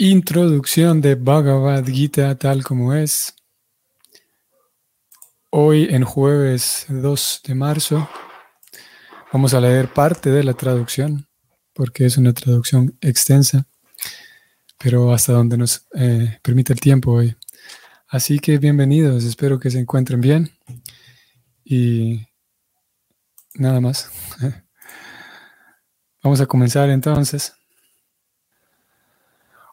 introducción de Bhagavad Gita tal como es. Hoy en jueves 2 de marzo vamos a leer parte de la traducción porque es una traducción extensa, pero hasta donde nos eh, permite el tiempo hoy. Así que bienvenidos, espero que se encuentren bien y nada más. Vamos a comenzar entonces.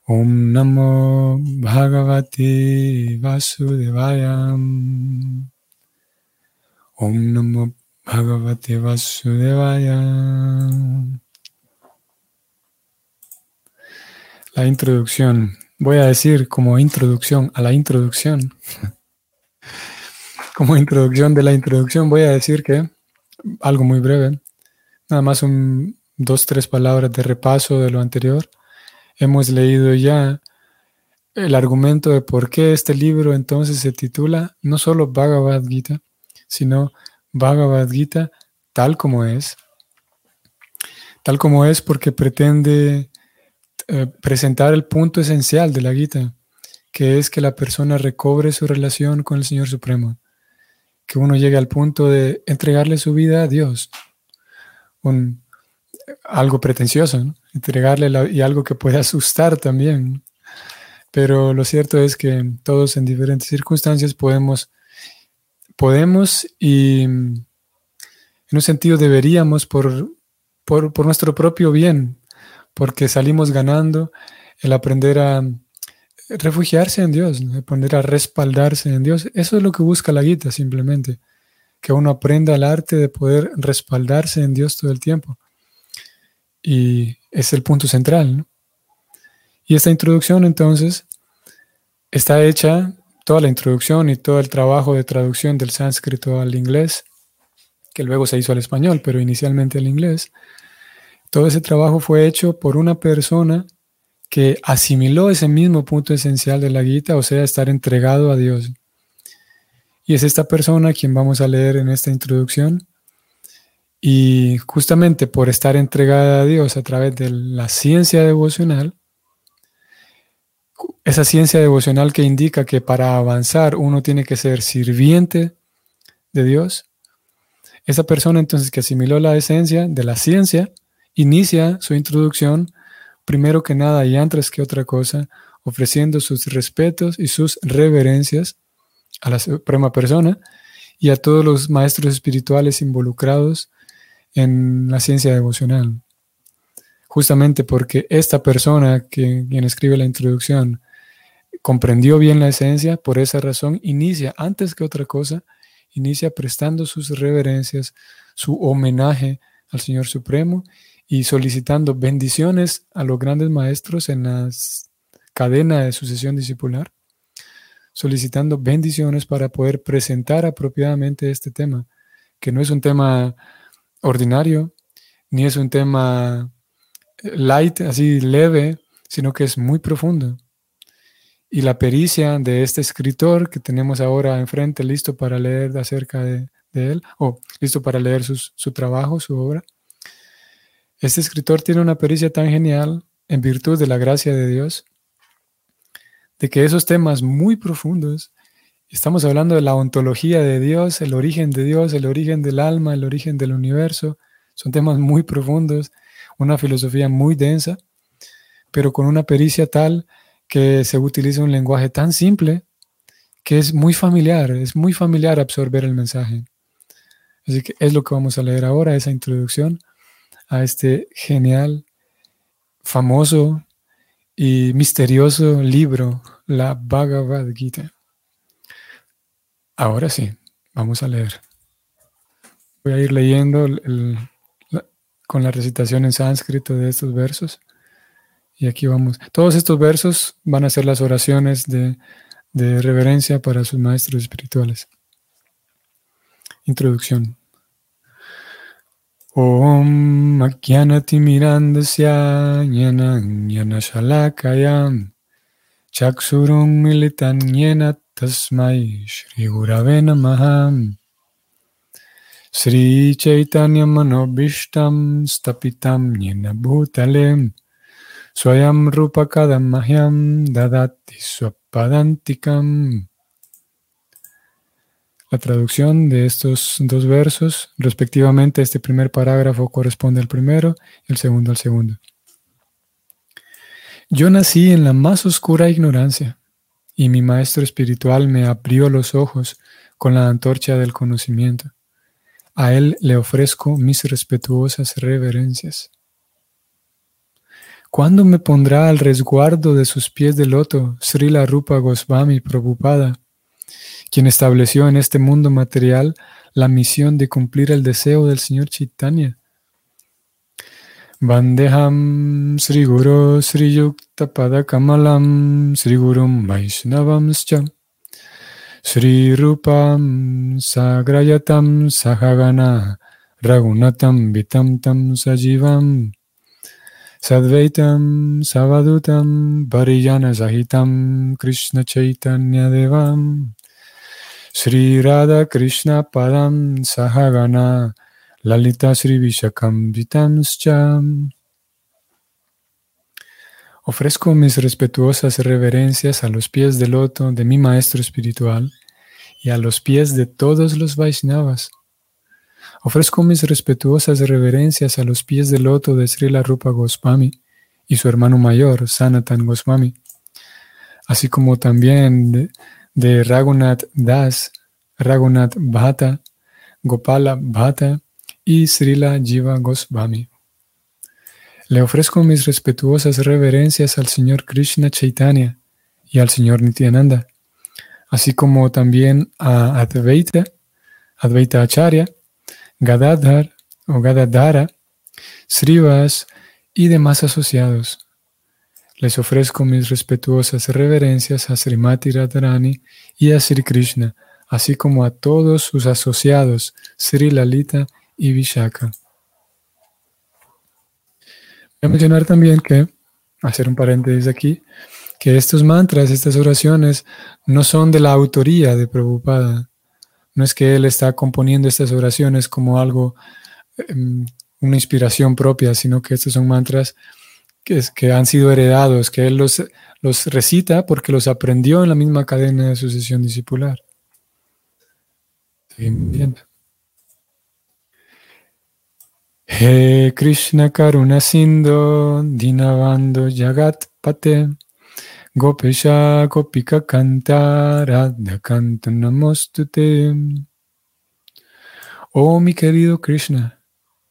Om Namo Bhagavate Vasudevaya. Om Namo Bhagavate Vasudevaya. La introducción. Voy a decir como introducción a la introducción. como introducción de la introducción, voy a decir que algo muy breve. Nada más un, dos, tres palabras de repaso de lo anterior hemos leído ya el argumento de por qué este libro entonces se titula no solo Bhagavad Gita, sino Bhagavad Gita tal como es. Tal como es porque pretende eh, presentar el punto esencial de la Gita, que es que la persona recobre su relación con el Señor Supremo, que uno llegue al punto de entregarle su vida a Dios. Un, algo pretencioso, ¿no? Entregarle y algo que puede asustar también. Pero lo cierto es que todos en diferentes circunstancias podemos, podemos y en un sentido deberíamos por, por, por nuestro propio bien, porque salimos ganando el aprender a refugiarse en Dios, aprender a respaldarse en Dios. Eso es lo que busca la guita simplemente, que uno aprenda el arte de poder respaldarse en Dios todo el tiempo. Y es el punto central. Y esta introducción entonces está hecha, toda la introducción y todo el trabajo de traducción del sánscrito al inglés, que luego se hizo al español, pero inicialmente al inglés, todo ese trabajo fue hecho por una persona que asimiló ese mismo punto esencial de la Gita, o sea, estar entregado a Dios. Y es esta persona quien vamos a leer en esta introducción, y justamente por estar entregada a Dios a través de la ciencia devocional, esa ciencia devocional que indica que para avanzar uno tiene que ser sirviente de Dios, esa persona entonces que asimiló la esencia de la ciencia, inicia su introducción primero que nada y antes que otra cosa, ofreciendo sus respetos y sus reverencias a la suprema persona y a todos los maestros espirituales involucrados en la ciencia devocional. Justamente porque esta persona que, quien escribe la introducción comprendió bien la esencia, por esa razón inicia, antes que otra cosa, inicia prestando sus reverencias, su homenaje al Señor Supremo y solicitando bendiciones a los grandes maestros en la cadena de sucesión discipular, solicitando bendiciones para poder presentar apropiadamente este tema, que no es un tema ordinario, ni es un tema light, así leve, sino que es muy profundo. Y la pericia de este escritor que tenemos ahora enfrente, listo para leer acerca de, él, o listo para leer su trabajo, su obra. Este escritor tiene una pericia tan genial en virtud de la gracia de Dios, de que esos temas muy profundos Estamos hablando de la ontología de Dios, el origen de Dios, el origen del alma, el origen del universo. Son temas muy profundos, una filosofía muy densa, pero con una pericia tal que se utiliza un lenguaje tan simple que es muy familiar, es muy familiar absorber el mensaje. Así que es lo que vamos a leer ahora, esa introducción a este genial, famoso y misterioso libro, la Bhagavad Gita. Ahora sí, vamos a leer. Voy a ir leyendo con la recitación en sánscrito de estos versos. Y aquí vamos. Todos estos versos van a ser las oraciones de, reverencia para sus maestros espirituales. Introducción. Om Akyanati Mirandasya Yana Shalakayam Chaksurum Militan Tasmai Shri Gurave Namaha Sri Chaitanya Manobishtam Stapitam Yena Bhutale Swayam Rupa Kadam Mahyam Dadati Swapadantikam. La traducción de estos dos versos, respectivamente, este primer parágrafo corresponde al primero y el segundo al segundo. Yo nací en la más oscura ignorancia y mi maestro espiritual me abrió los ojos con la antorcha del conocimiento. A él le ofrezco mis respetuosas reverencias. ¿Cuándo me pondrá al resguardo de sus pies de loto Srila Rupa Goswami Prabhupada? quien estableció en este mundo material la misión de cumplir el deseo del Señor Chaitanya. Vandeham Sri Guru Sri Yukta Kamalam Sri Gurum Vaishnavamscha Sri Rupam Sagrayatam Sahagana Ragunatam Vitam Tam Sajivam Sadvaitam Savadutam Pariyana Sahitam Krishna Chaitanya Devam Sri Radha Krishna Padam Sahagana Lalita Sri Ofrezco mis respetuosas reverencias a los pies del loto de mi maestro espiritual y a los pies de todos los Vaishnavas. Ofrezco mis respetuosas reverencias a los pies del loto de Srila Rupa Goswami y su hermano mayor, Sanatan Goswami, así como también de, de Raghunath Das, Raghunath Bhatta, Gopala Bhatta y Srila Jiva Goswami. Le ofrezco mis respetuosas reverencias al Señor Krishna Chaitanya y al Señor Nityananda, así como también a Advaita, Advaita Acharya, Gadadhar o Gadadhara, Srivas y demás asociados. Les ofrezco mis respetuosas reverencias a Srimati Radharani y a Sri Krishna, así como a todos sus asociados, Sri Lalita y Vishaka. Voy a mencionar también que, hacer un paréntesis aquí, que estos mantras, estas oraciones, no son de la autoría de Prabhupada. No es que él está componiendo estas oraciones como algo, em, una inspiración propia, sino que estos son mantras que, han sido heredados, que él los, recita porque los aprendió en la misma cadena de sucesión discipular. He Krishna Karuna Sindo Dinavando Jagat Pate Gopesha Gopika Kanta Radha Oh mi querido Krishna,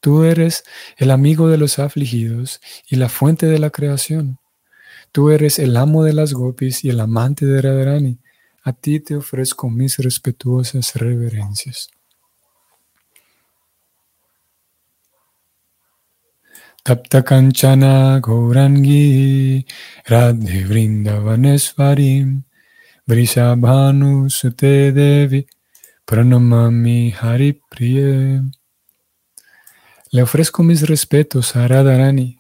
Tú eres el amigo de los afligidos y la fuente de la creación. Tú eres el amo de las gopis y el amante de Radharani. A ti te ofrezco mis respetuosas reverencias. Radhe Vrindavanesvarim Vrishabhanu Sute Devi Pranamami Hari le ofrezco mis respetos a Radharani,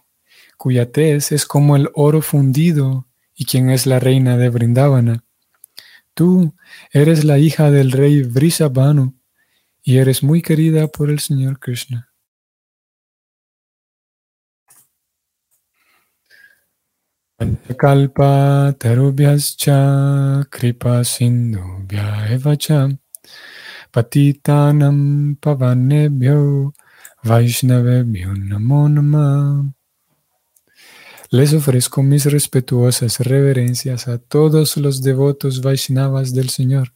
cuya tez es como el oro fundido y quien es la reina de Vrindavana. Tú eres la hija del rey Vrishabhanu y eres muy querida por el Señor Krishna. Kalpa tarubhyascha kripa patitanam pavanebhyo les ofrezco mis respetuosas reverencias a todos los devotos Vaishnavas del Señor.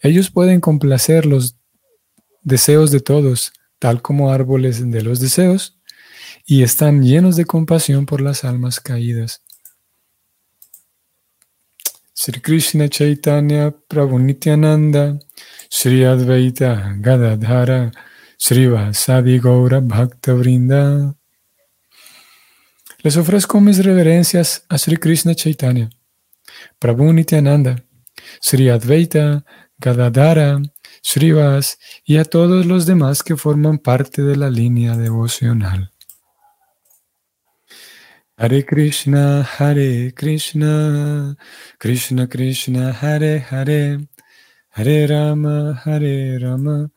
Ellos pueden complacer los deseos de todos, tal como árboles de los deseos, y están llenos de compasión por las almas caídas. Sri Krishna Chaitanya Prabhu Nityananda, Sri Advaita Gadadhara, Srivasadi Gaura Bhakta Vrinda. Les ofrezco mis reverencias a Sri Krishna Chaitanya, Prabhu Nityananda, Sri Advaita, Gadadhara, Srivas y a todos los demás que forman parte de la línea devocional. Hare Krishna, Hare Krishna, Krishna Krishna, Hare Hare, Hare Rama, Hare Rama,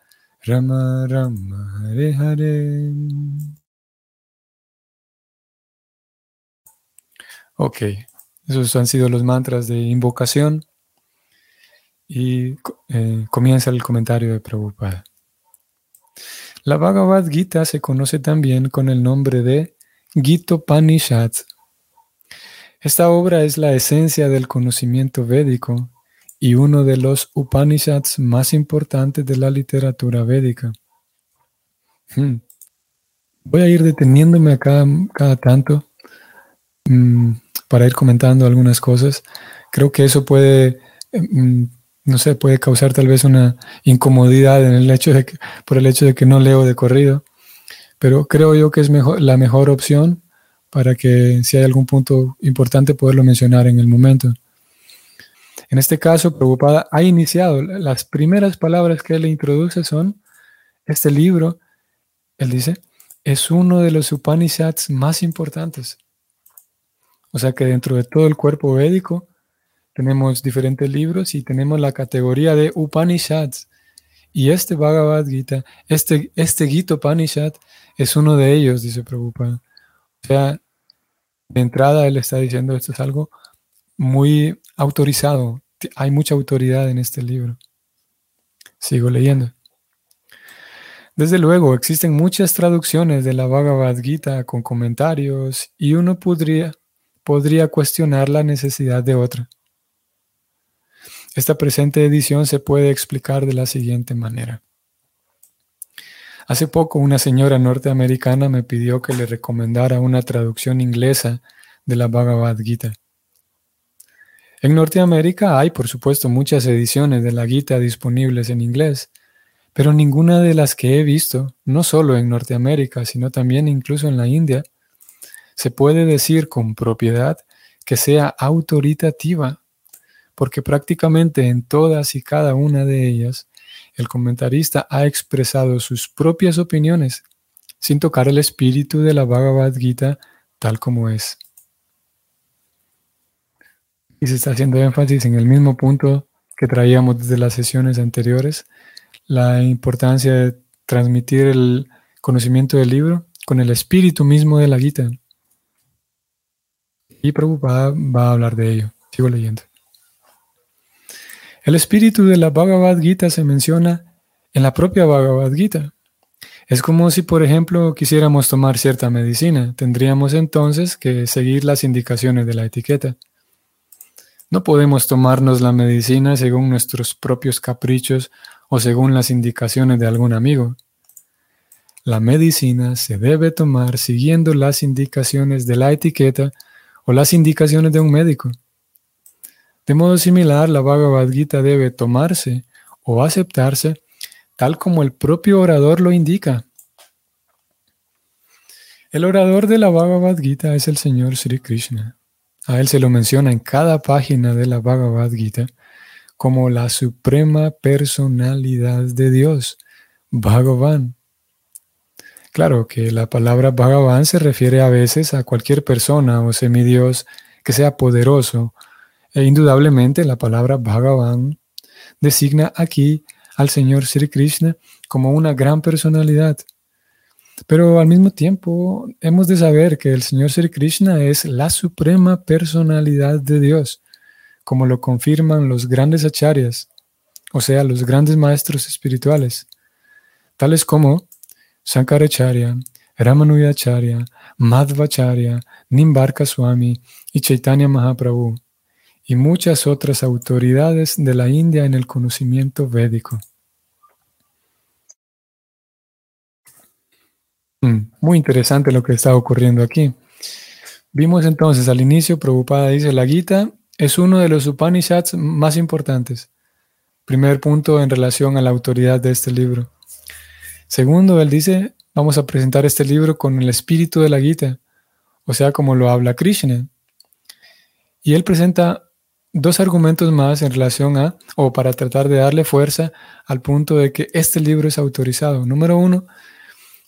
Rama Rama Hare Hare. Ok, esos han sido los mantras de invocación. Y eh, comienza el comentario de Prabhupada. La Bhagavad Gita se conoce también con el nombre de Gita Upanishad. Esta obra es la esencia del conocimiento védico y uno de los Upanishads más importantes de la literatura védica. Hmm. Voy a ir deteniéndome acá cada tanto mm, para ir comentando algunas cosas. Creo que eso puede mm, no sé, puede causar tal vez una incomodidad en el hecho de que, por el hecho de que no leo de corrido, pero creo yo que es la mejor opción para que si hay algún punto importante poderlo mencionar en el momento. En este caso, Preocupada ha iniciado, las primeras palabras que él introduce son, este libro, él dice, es uno de los Upanishads más importantes. O sea que dentro de todo el cuerpo védico, tenemos diferentes libros y tenemos la categoría de Upanishads. Y este Bhagavad Gita, este, este Gita es uno de ellos, dice Prabhupada. O sea, de entrada él está diciendo esto es algo muy autorizado. Hay mucha autoridad en este libro. Sigo leyendo. Desde luego, existen muchas traducciones de la Bhagavad Gita con comentarios y uno podría, podría cuestionar la necesidad de otra. Esta presente edición se puede explicar de la siguiente manera. Hace poco una señora norteamericana me pidió que le recomendara una traducción inglesa de la Bhagavad Gita. En Norteamérica hay, por supuesto, muchas ediciones de la Gita disponibles en inglés, pero ninguna de las que he visto, no solo en Norteamérica, sino también incluso en la India, se puede decir con propiedad que sea autoritativa porque prácticamente en todas y cada una de ellas el comentarista ha expresado sus propias opiniones sin tocar el espíritu de la Bhagavad Gita tal como es. Y se está haciendo énfasis en el mismo punto que traíamos desde las sesiones anteriores, la importancia de transmitir el conocimiento del libro con el espíritu mismo de la Gita. Y Prabhupada va a hablar de ello. Sigo leyendo. El espíritu de la Bhagavad Gita se menciona en la propia Bhagavad Gita. Es como si, por ejemplo, quisiéramos tomar cierta medicina. Tendríamos entonces que seguir las indicaciones de la etiqueta. No podemos tomarnos la medicina según nuestros propios caprichos o según las indicaciones de algún amigo. La medicina se debe tomar siguiendo las indicaciones de la etiqueta o las indicaciones de un médico. De modo similar, la Bhagavad Gita debe tomarse o aceptarse tal como el propio orador lo indica. El orador de la Bhagavad Gita es el Señor Sri Krishna. A él se lo menciona en cada página de la Bhagavad Gita como la suprema personalidad de Dios, Bhagavan. Claro que la palabra Bhagavan se refiere a veces a cualquier persona o semidios que sea poderoso e indudablemente la palabra Bhagavan designa aquí al Señor Sri Krishna como una gran personalidad. Pero al mismo tiempo hemos de saber que el Señor Sri Krishna es la suprema personalidad de Dios, como lo confirman los grandes acharyas, o sea, los grandes maestros espirituales, tales como Sankaracharya, Ramanujacharya, Madhvacharya, Nimbarka Swami y Chaitanya Mahaprabhu y muchas otras autoridades de la India en el conocimiento védico. Mm, muy interesante lo que está ocurriendo aquí. Vimos entonces al inicio, Prabhupada dice, la Gita es uno de los Upanishads más importantes. Primer punto en relación a la autoridad de este libro. Segundo, él dice, vamos a presentar este libro con el espíritu de la Gita, o sea, como lo habla Krishna. Y él presenta dos argumentos más en relación a, o para tratar de darle fuerza al punto de que este libro es autorizado. Número uno,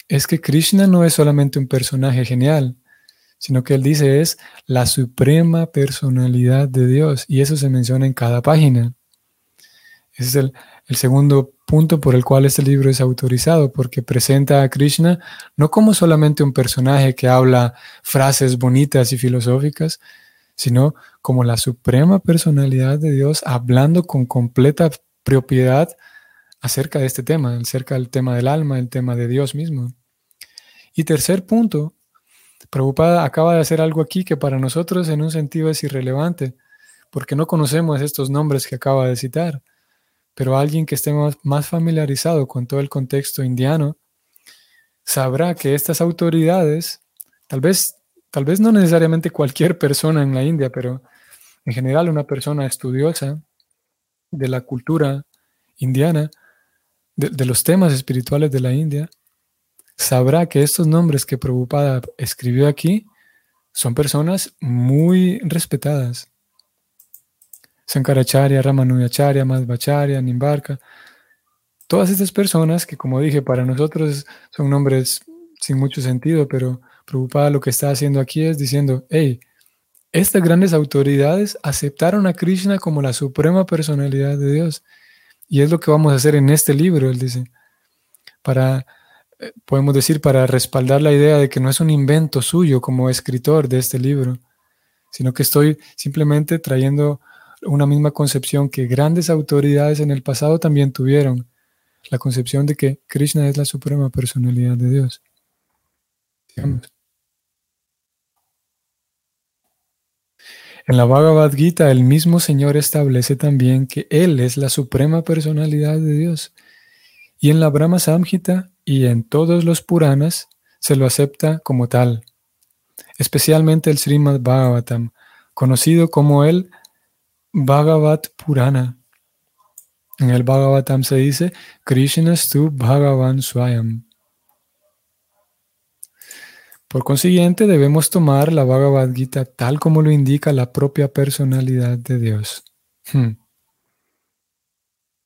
es que Krishna no es solamente un personaje genial, sino que él dice es la suprema personalidad de Dios, y eso se menciona en cada página. Ese es el, el segundo punto por el cual este libro es autorizado, porque presenta a Krishna no como solamente un personaje que habla frases bonitas y filosóficas, sino como la suprema personalidad de Dios hablando con completa propiedad acerca de este tema, acerca del tema del alma, el tema de Dios mismo. Y tercer punto, Prabhupada acaba de hacer algo aquí que para nosotros en un sentido es irrelevante, porque no conocemos estos nombres que acaba de citar, pero alguien que esté más, familiarizado con todo el contexto indiano sabrá que estas autoridades, tal vez, tal vez no necesariamente cualquier persona en la India, pero en general una persona estudiosa de la cultura indiana, de, los temas espirituales de la India, sabrá que estos nombres que Prabhupada escribió aquí son personas muy respetadas. Sankaracharya, Ramanujacharya, Madhvacharya, Nimbarka, todas estas personas que como dije para nosotros son nombres sin mucho sentido, pero Prabhupada lo que está haciendo aquí es diciendo, hey, estas grandes autoridades aceptaron a Krishna como la suprema personalidad de Dios y es lo que vamos a hacer en este libro, él dice, para, eh, podemos decir, para respaldar la idea de que no es un invento suyo como escritor de este libro, sino que estoy simplemente trayendo una misma concepción que grandes autoridades en el pasado también tuvieron, la concepción de que Krishna es la suprema personalidad de Dios. En la Bhagavad Gita, el mismo Señor establece también que Él es la suprema personalidad de Dios. Y en la Brahma Samhita y en todos los Puranas se lo acepta como tal. Especialmente el Srimad Bhagavatam, conocido como el Bhagavat Purana. En el Bhagavatam se dice Krishna Stu Bhagavan Swayam. Por consiguiente, debemos tomar la Bhagavad Gita tal como lo indica la propia personalidad de Dios. Hmm.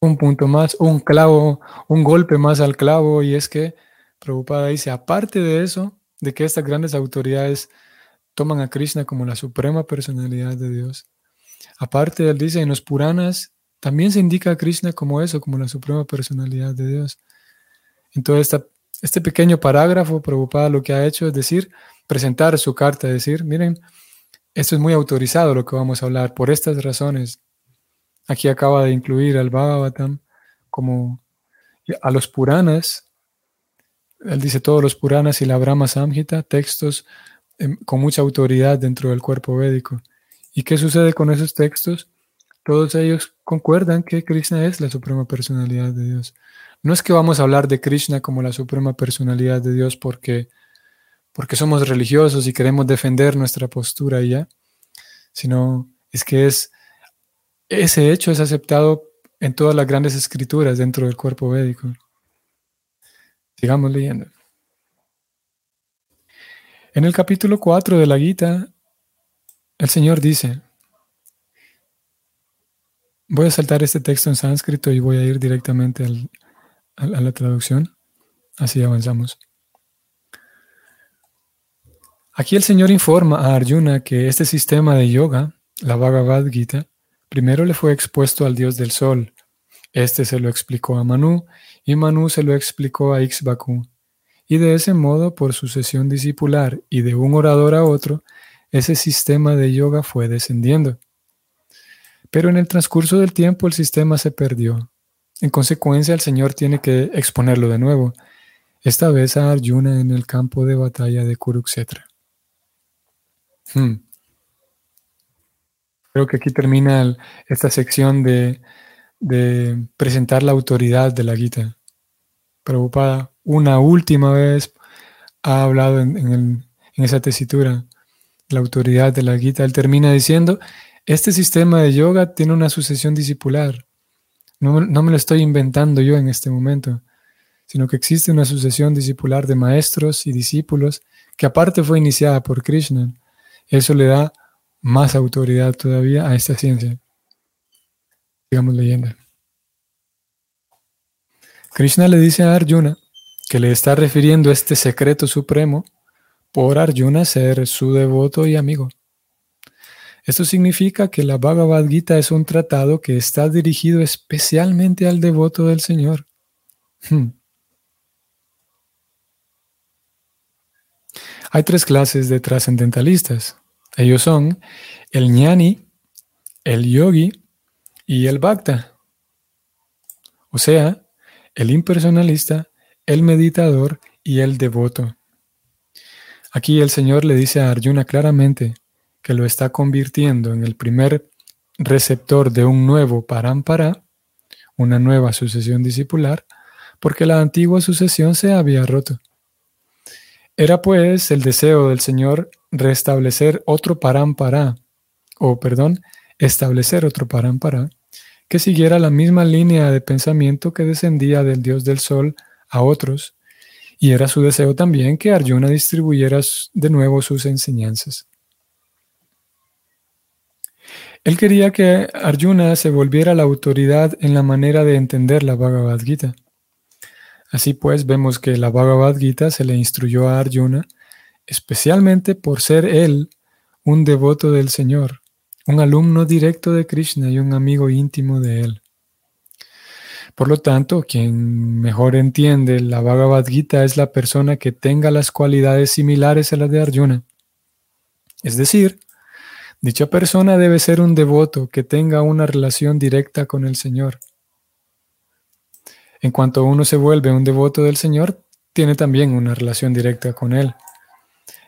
Un punto más, un clavo, un golpe más al clavo, y es que Prabhupada dice, aparte de eso, de que estas grandes autoridades toman a Krishna como la suprema personalidad de Dios, aparte él dice, en los Puranas también se indica a Krishna como eso, como la suprema personalidad de Dios. En toda esta este pequeño parágrafo, Prabhupada lo que ha hecho es decir, presentar su carta, decir, miren, esto es muy autorizado lo que vamos a hablar por estas razones. Aquí acaba de incluir al Bhagavatam como a los Puranas. Él dice todos los Puranas y la Brahma Samhita, textos em, con mucha autoridad dentro del cuerpo védico. ¿Y qué sucede con esos textos? Todos ellos concuerdan que Krishna es la suprema personalidad de Dios. No es que vamos a hablar de Krishna como la suprema personalidad de Dios porque, porque somos religiosos y queremos defender nuestra postura ya, sino es que es, ese hecho es aceptado en todas las grandes escrituras dentro del cuerpo védico. Sigamos leyendo. En el capítulo 4 de la Gita, el Señor dice, voy a saltar este texto en sánscrito y voy a ir directamente al, a la traducción. Así avanzamos. Aquí el Señor informa a Arjuna que este sistema de yoga, la Bhagavad Gita, primero le fue expuesto al dios del sol. Este se lo explicó a Manu y Manu se lo explicó a Ixbaku. Y de ese modo, por sucesión discipular y de un orador a otro, ese sistema de yoga fue descendiendo. Pero en el transcurso del tiempo el sistema se perdió en consecuencia, el Señor tiene que exponerlo de nuevo, esta vez a Arjuna en el campo de batalla de Kurukshetra. Hmm. Creo que aquí termina esta sección de, presentar la autoridad de la Gita. Prabhupada una última vez ha hablado en, en esa tesitura la autoridad de la Gita. Él termina diciendo, este sistema de yoga tiene una sucesión discipular. No, me lo estoy inventando yo en este momento, sino que existe una sucesión discipular de maestros y discípulos que aparte fue iniciada por Krishna. Eso le da más autoridad todavía a esta ciencia. Sigamos leyendo. Krishna le dice a Arjuna que le está refiriendo este secreto supremo por Arjuna ser su devoto y amigo. Esto significa que la Bhagavad Gita es un tratado que está dirigido especialmente al devoto del Señor. Hmm. Hay tres clases de trascendentalistas. Ellos son el ñani, el yogi y el bhakta. O sea, el impersonalista, el meditador y el devoto. Aquí el Señor le dice a Arjuna claramente que lo está convirtiendo en el primer receptor de un nuevo parampara, una nueva sucesión discipular, porque la antigua sucesión se había roto. Era pues el deseo del Señor restablecer otro parampara, o perdón, establecer otro parampara, que siguiera la misma línea de pensamiento que descendía del Dios del Sol a otros, y era su deseo también que Arjuna distribuyera de nuevo sus enseñanzas. Él quería que Arjuna se volviera la autoridad en la manera de entender la Bhagavad Gita. Así pues, vemos que la Bhagavad Gita se le instruyó a Arjuna especialmente por ser él un devoto del Señor, un alumno directo de Krishna y un amigo íntimo de él. Por lo tanto, quien mejor entiende la Bhagavad Gita es la persona que tenga las cualidades similares a las de Arjuna. Es decir, dicha persona debe ser un devoto que tenga una relación directa con el Señor. En cuanto uno se vuelve un devoto del Señor, tiene también una relación directa con Él.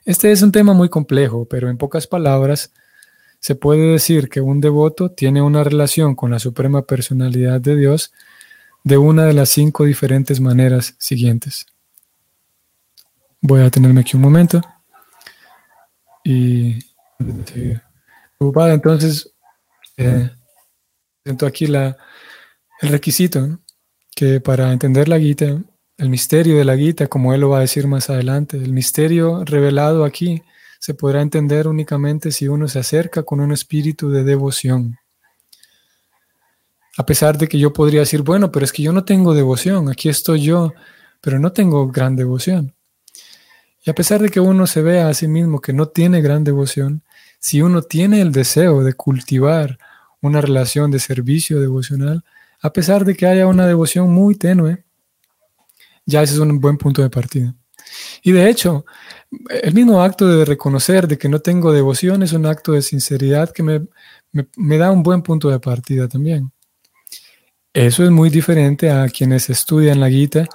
Este es un tema muy complejo, pero en pocas palabras, se puede decir que un devoto tiene una relación con la Suprema Personalidad de Dios de una de las cinco diferentes maneras siguientes. Voy a tenerme aquí un momento. Y entonces, eh, aquí la, el requisito, que para entender la Gita, el misterio de la Gita, como él lo va a decir más adelante, el misterio revelado aquí se podrá entender únicamente si uno se acerca con un espíritu de devoción. A pesar de que yo podría decir, bueno, pero es que yo no tengo devoción, aquí estoy yo, pero no tengo gran devoción. Y a pesar de que uno se vea a sí mismo que no tiene gran devoción, si uno tiene el deseo de cultivar una relación de servicio devocional, a pesar de que haya una devoción muy tenue, ya ese es un buen punto de partida. Y de hecho, el mismo acto de reconocer de que no tengo devoción es un acto de sinceridad que me, me da un buen punto de partida también. Eso es muy diferente a quienes estudian la Gita,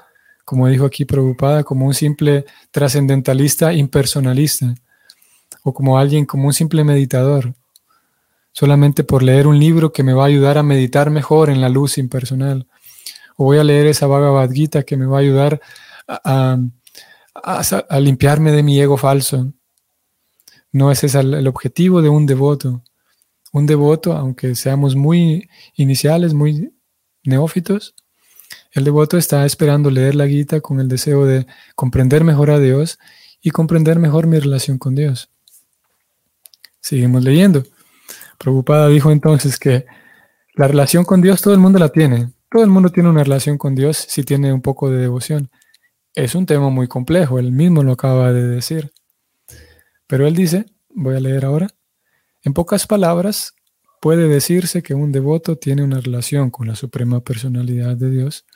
como dijo aquí Prabhupada, como un simple trascendentalista impersonalista o como alguien, como un simple meditador, solamente por leer un libro que me va a ayudar a meditar mejor en la luz impersonal. O voy a leer esa Bhagavad Gita que me va a ayudar a, limpiarme de mi ego falso. No ese es el objetivo de un devoto. Un devoto, aunque seamos muy iniciales, muy neófitos, el devoto está esperando leer la Gita con el deseo de comprender mejor a Dios y comprender mejor mi relación con Dios. Seguimos leyendo. Preocupada dijo entonces que la relación con Dios todo el mundo la tiene. Todo el mundo tiene una relación con Dios si tiene un poco de devoción. Es un tema muy complejo, él mismo lo acaba de decir. Pero él dice, voy a leer ahora, en pocas palabras, Puede decirse que un devoto tiene una relación con la Suprema Personalidad de Dios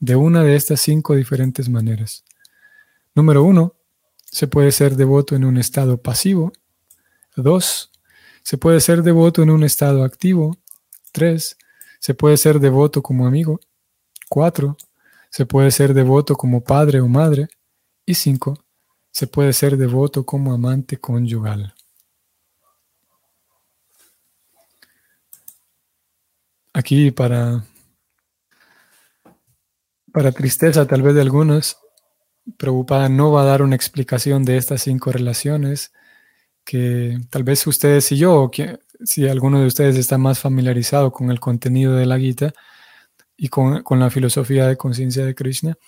de una de estas cinco diferentes maneras. Número uno, se puede ser devoto en un estado pasivo. Dos, se puede ser devoto en un estado activo. Tres, se puede ser devoto como amigo. Cuatro, se puede ser devoto como padre o madre. Y cinco, se puede ser devoto como amante conyugal. Aquí para, para tristeza tal vez de algunos, preocupada no va a dar una explicación de estas cinco relaciones que tal vez ustedes y yo, que, si alguno de ustedes está más familiarizado con el contenido de la Gita y con, la filosofía de conciencia de Krishna,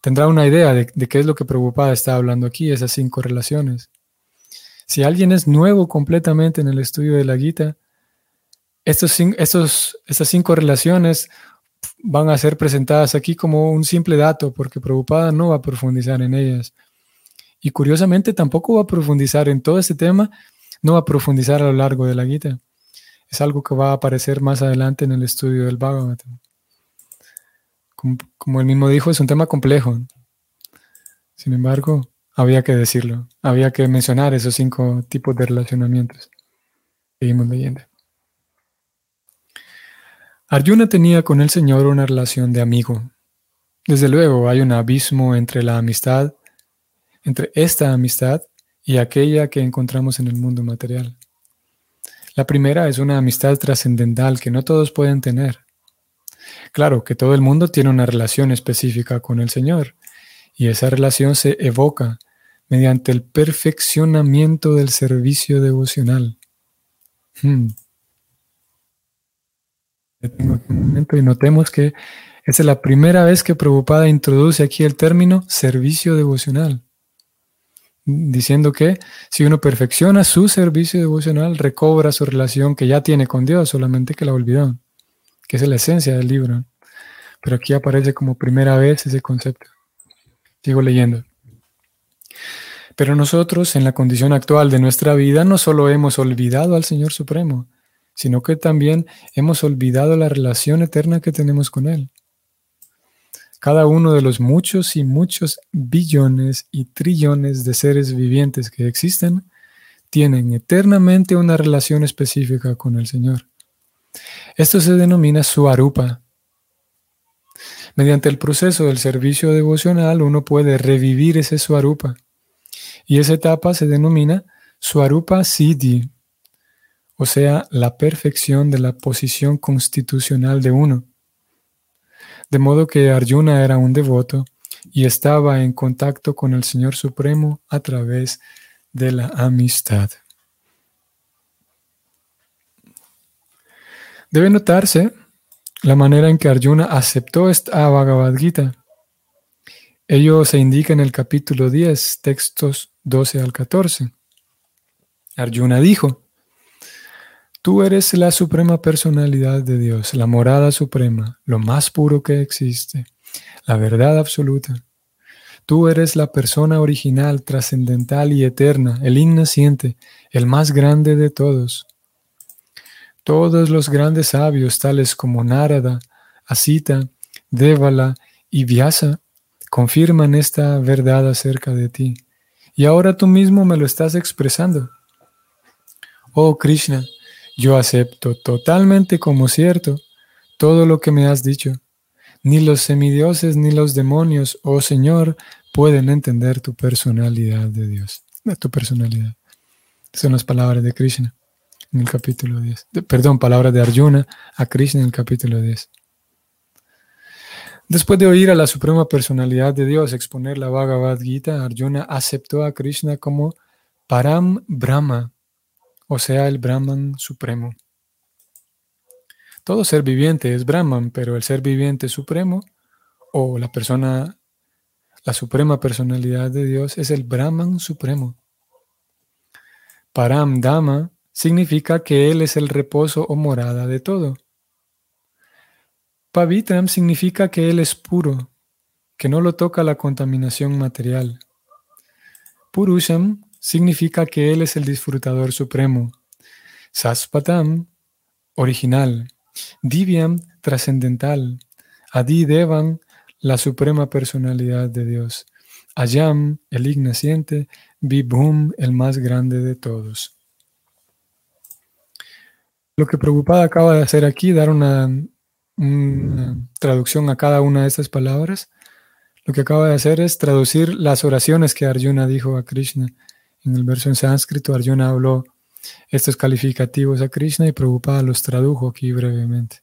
tendrá una idea de, de, qué es lo que preocupada está hablando aquí, esas cinco relaciones. Si alguien es nuevo completamente en el estudio de la Gita, estos, estos, estas cinco relaciones van a ser presentadas aquí como un simple dato, porque Prabhupada no va a profundizar en ellas. Y curiosamente tampoco va a profundizar en todo este tema, no va a profundizar a lo largo de la Gita. Es algo que va a aparecer más adelante en el estudio del Bhagavatam. Como, como él mismo dijo, es un tema complejo. Sin embargo, había que decirlo, había que mencionar esos cinco tipos de relacionamientos. Seguimos leyendo. Arjuna tenía con el Señor una relación de amigo. Desde luego hay un abismo entre la amistad, entre esta amistad y aquella que encontramos en el mundo material. La primera es una amistad trascendental que no todos pueden tener. Claro que todo el mundo tiene una relación específica con el Señor, y esa relación se evoca mediante el perfeccionamiento del servicio devocional. Hmm. Y notemos que es la primera vez que Prabhupada introduce aquí el término servicio devocional, diciendo que si uno perfecciona su servicio devocional, recobra su relación que ya tiene con Dios, solamente que la olvidó, que es la esencia del libro. Pero aquí aparece como primera vez ese concepto. Sigo leyendo. Pero nosotros, en la condición actual de nuestra vida, no solo hemos olvidado al Señor Supremo, sino que también hemos olvidado la relación eterna que tenemos con Él. Cada uno de los muchos y muchos billones y trillones de seres vivientes que existen tienen eternamente una relación específica con el Señor. Esto se denomina suarupa. Mediante el proceso del servicio devocional uno puede revivir ese suarupa y esa etapa se denomina Swarupa Siddhi, o sea, la perfección de la posición constitucional de uno. De modo que Arjuna era un devoto y estaba en contacto con el Señor Supremo a través de la amistad. Debe notarse la manera en que Arjuna aceptó esta Bhagavad Gita. Ello se indica en el capítulo 10, textos 12 al 14. Arjuna dijo, Tú eres la suprema personalidad de Dios, la morada suprema, lo más puro que existe, la verdad absoluta. Tú eres la persona original, trascendental y eterna, el innaciente, el más grande de todos. Todos los grandes sabios, tales como Narada, Asita, Devala y Vyasa, confirman esta verdad acerca de ti. Y ahora tú mismo me lo estás expresando. Oh Krishna, yo acepto totalmente como cierto todo lo que me has dicho. Ni los semidioses ni los demonios, oh Señor, pueden entender tu personalidad de Dios, de tu personalidad. Son las palabras de Krishna en el capítulo 10. perdón, palabras de Arjuna a Krishna en el capítulo 10. Después de oír a la Suprema Personalidad de Dios exponer la Bhagavad Gita, Arjuna aceptó a Krishna como Param Brahma, o sea, el Brahman supremo. Todo ser viviente es Brahman, pero el ser viviente supremo o la persona, la suprema personalidad de Dios es el Brahman supremo. Param Dhamma significa que Él es el reposo o morada de todo. Pavitram significa que Él es puro, que no lo toca la contaminación material. Purusham significa que Él es el disfrutador supremo. Saspatam, original. Divyam, trascendental. Adidevam, la suprema personalidad de Dios. Ayam, el ignaciente. Vibhum, el más grande de todos. Lo que Preocupada acaba de hacer aquí, dar una traducción a cada una de estas palabras, lo que acaba de hacer es traducir las oraciones que Arjuna dijo a Krishna. En el verso en sánscrito, Arjuna habló estos calificativos a Krishna y Prabhupada los tradujo aquí brevemente.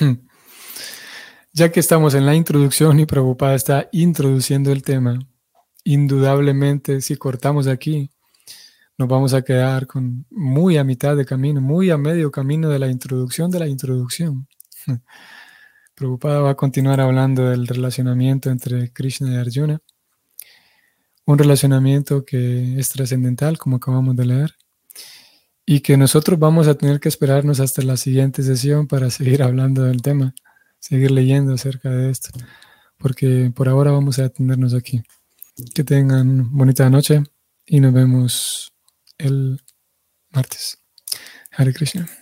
Ya que estamos en la introducción y Prabhupada está introduciendo el tema, indudablemente si cortamos aquí, nos vamos a quedar con muy a mitad de camino, muy a medio camino de la introducción de la introducción. Preocupada va a continuar hablando del relacionamiento entre Krishna y Arjuna, un relacionamiento que es trascendental, como acabamos de leer, y que nosotros vamos a tener que esperarnos hasta la siguiente sesión para seguir hablando del tema, seguir leyendo acerca de esto, porque por ahora vamos a atendernos aquí. Que tengan bonita noche y nos vemos el martes. Hare Krishna.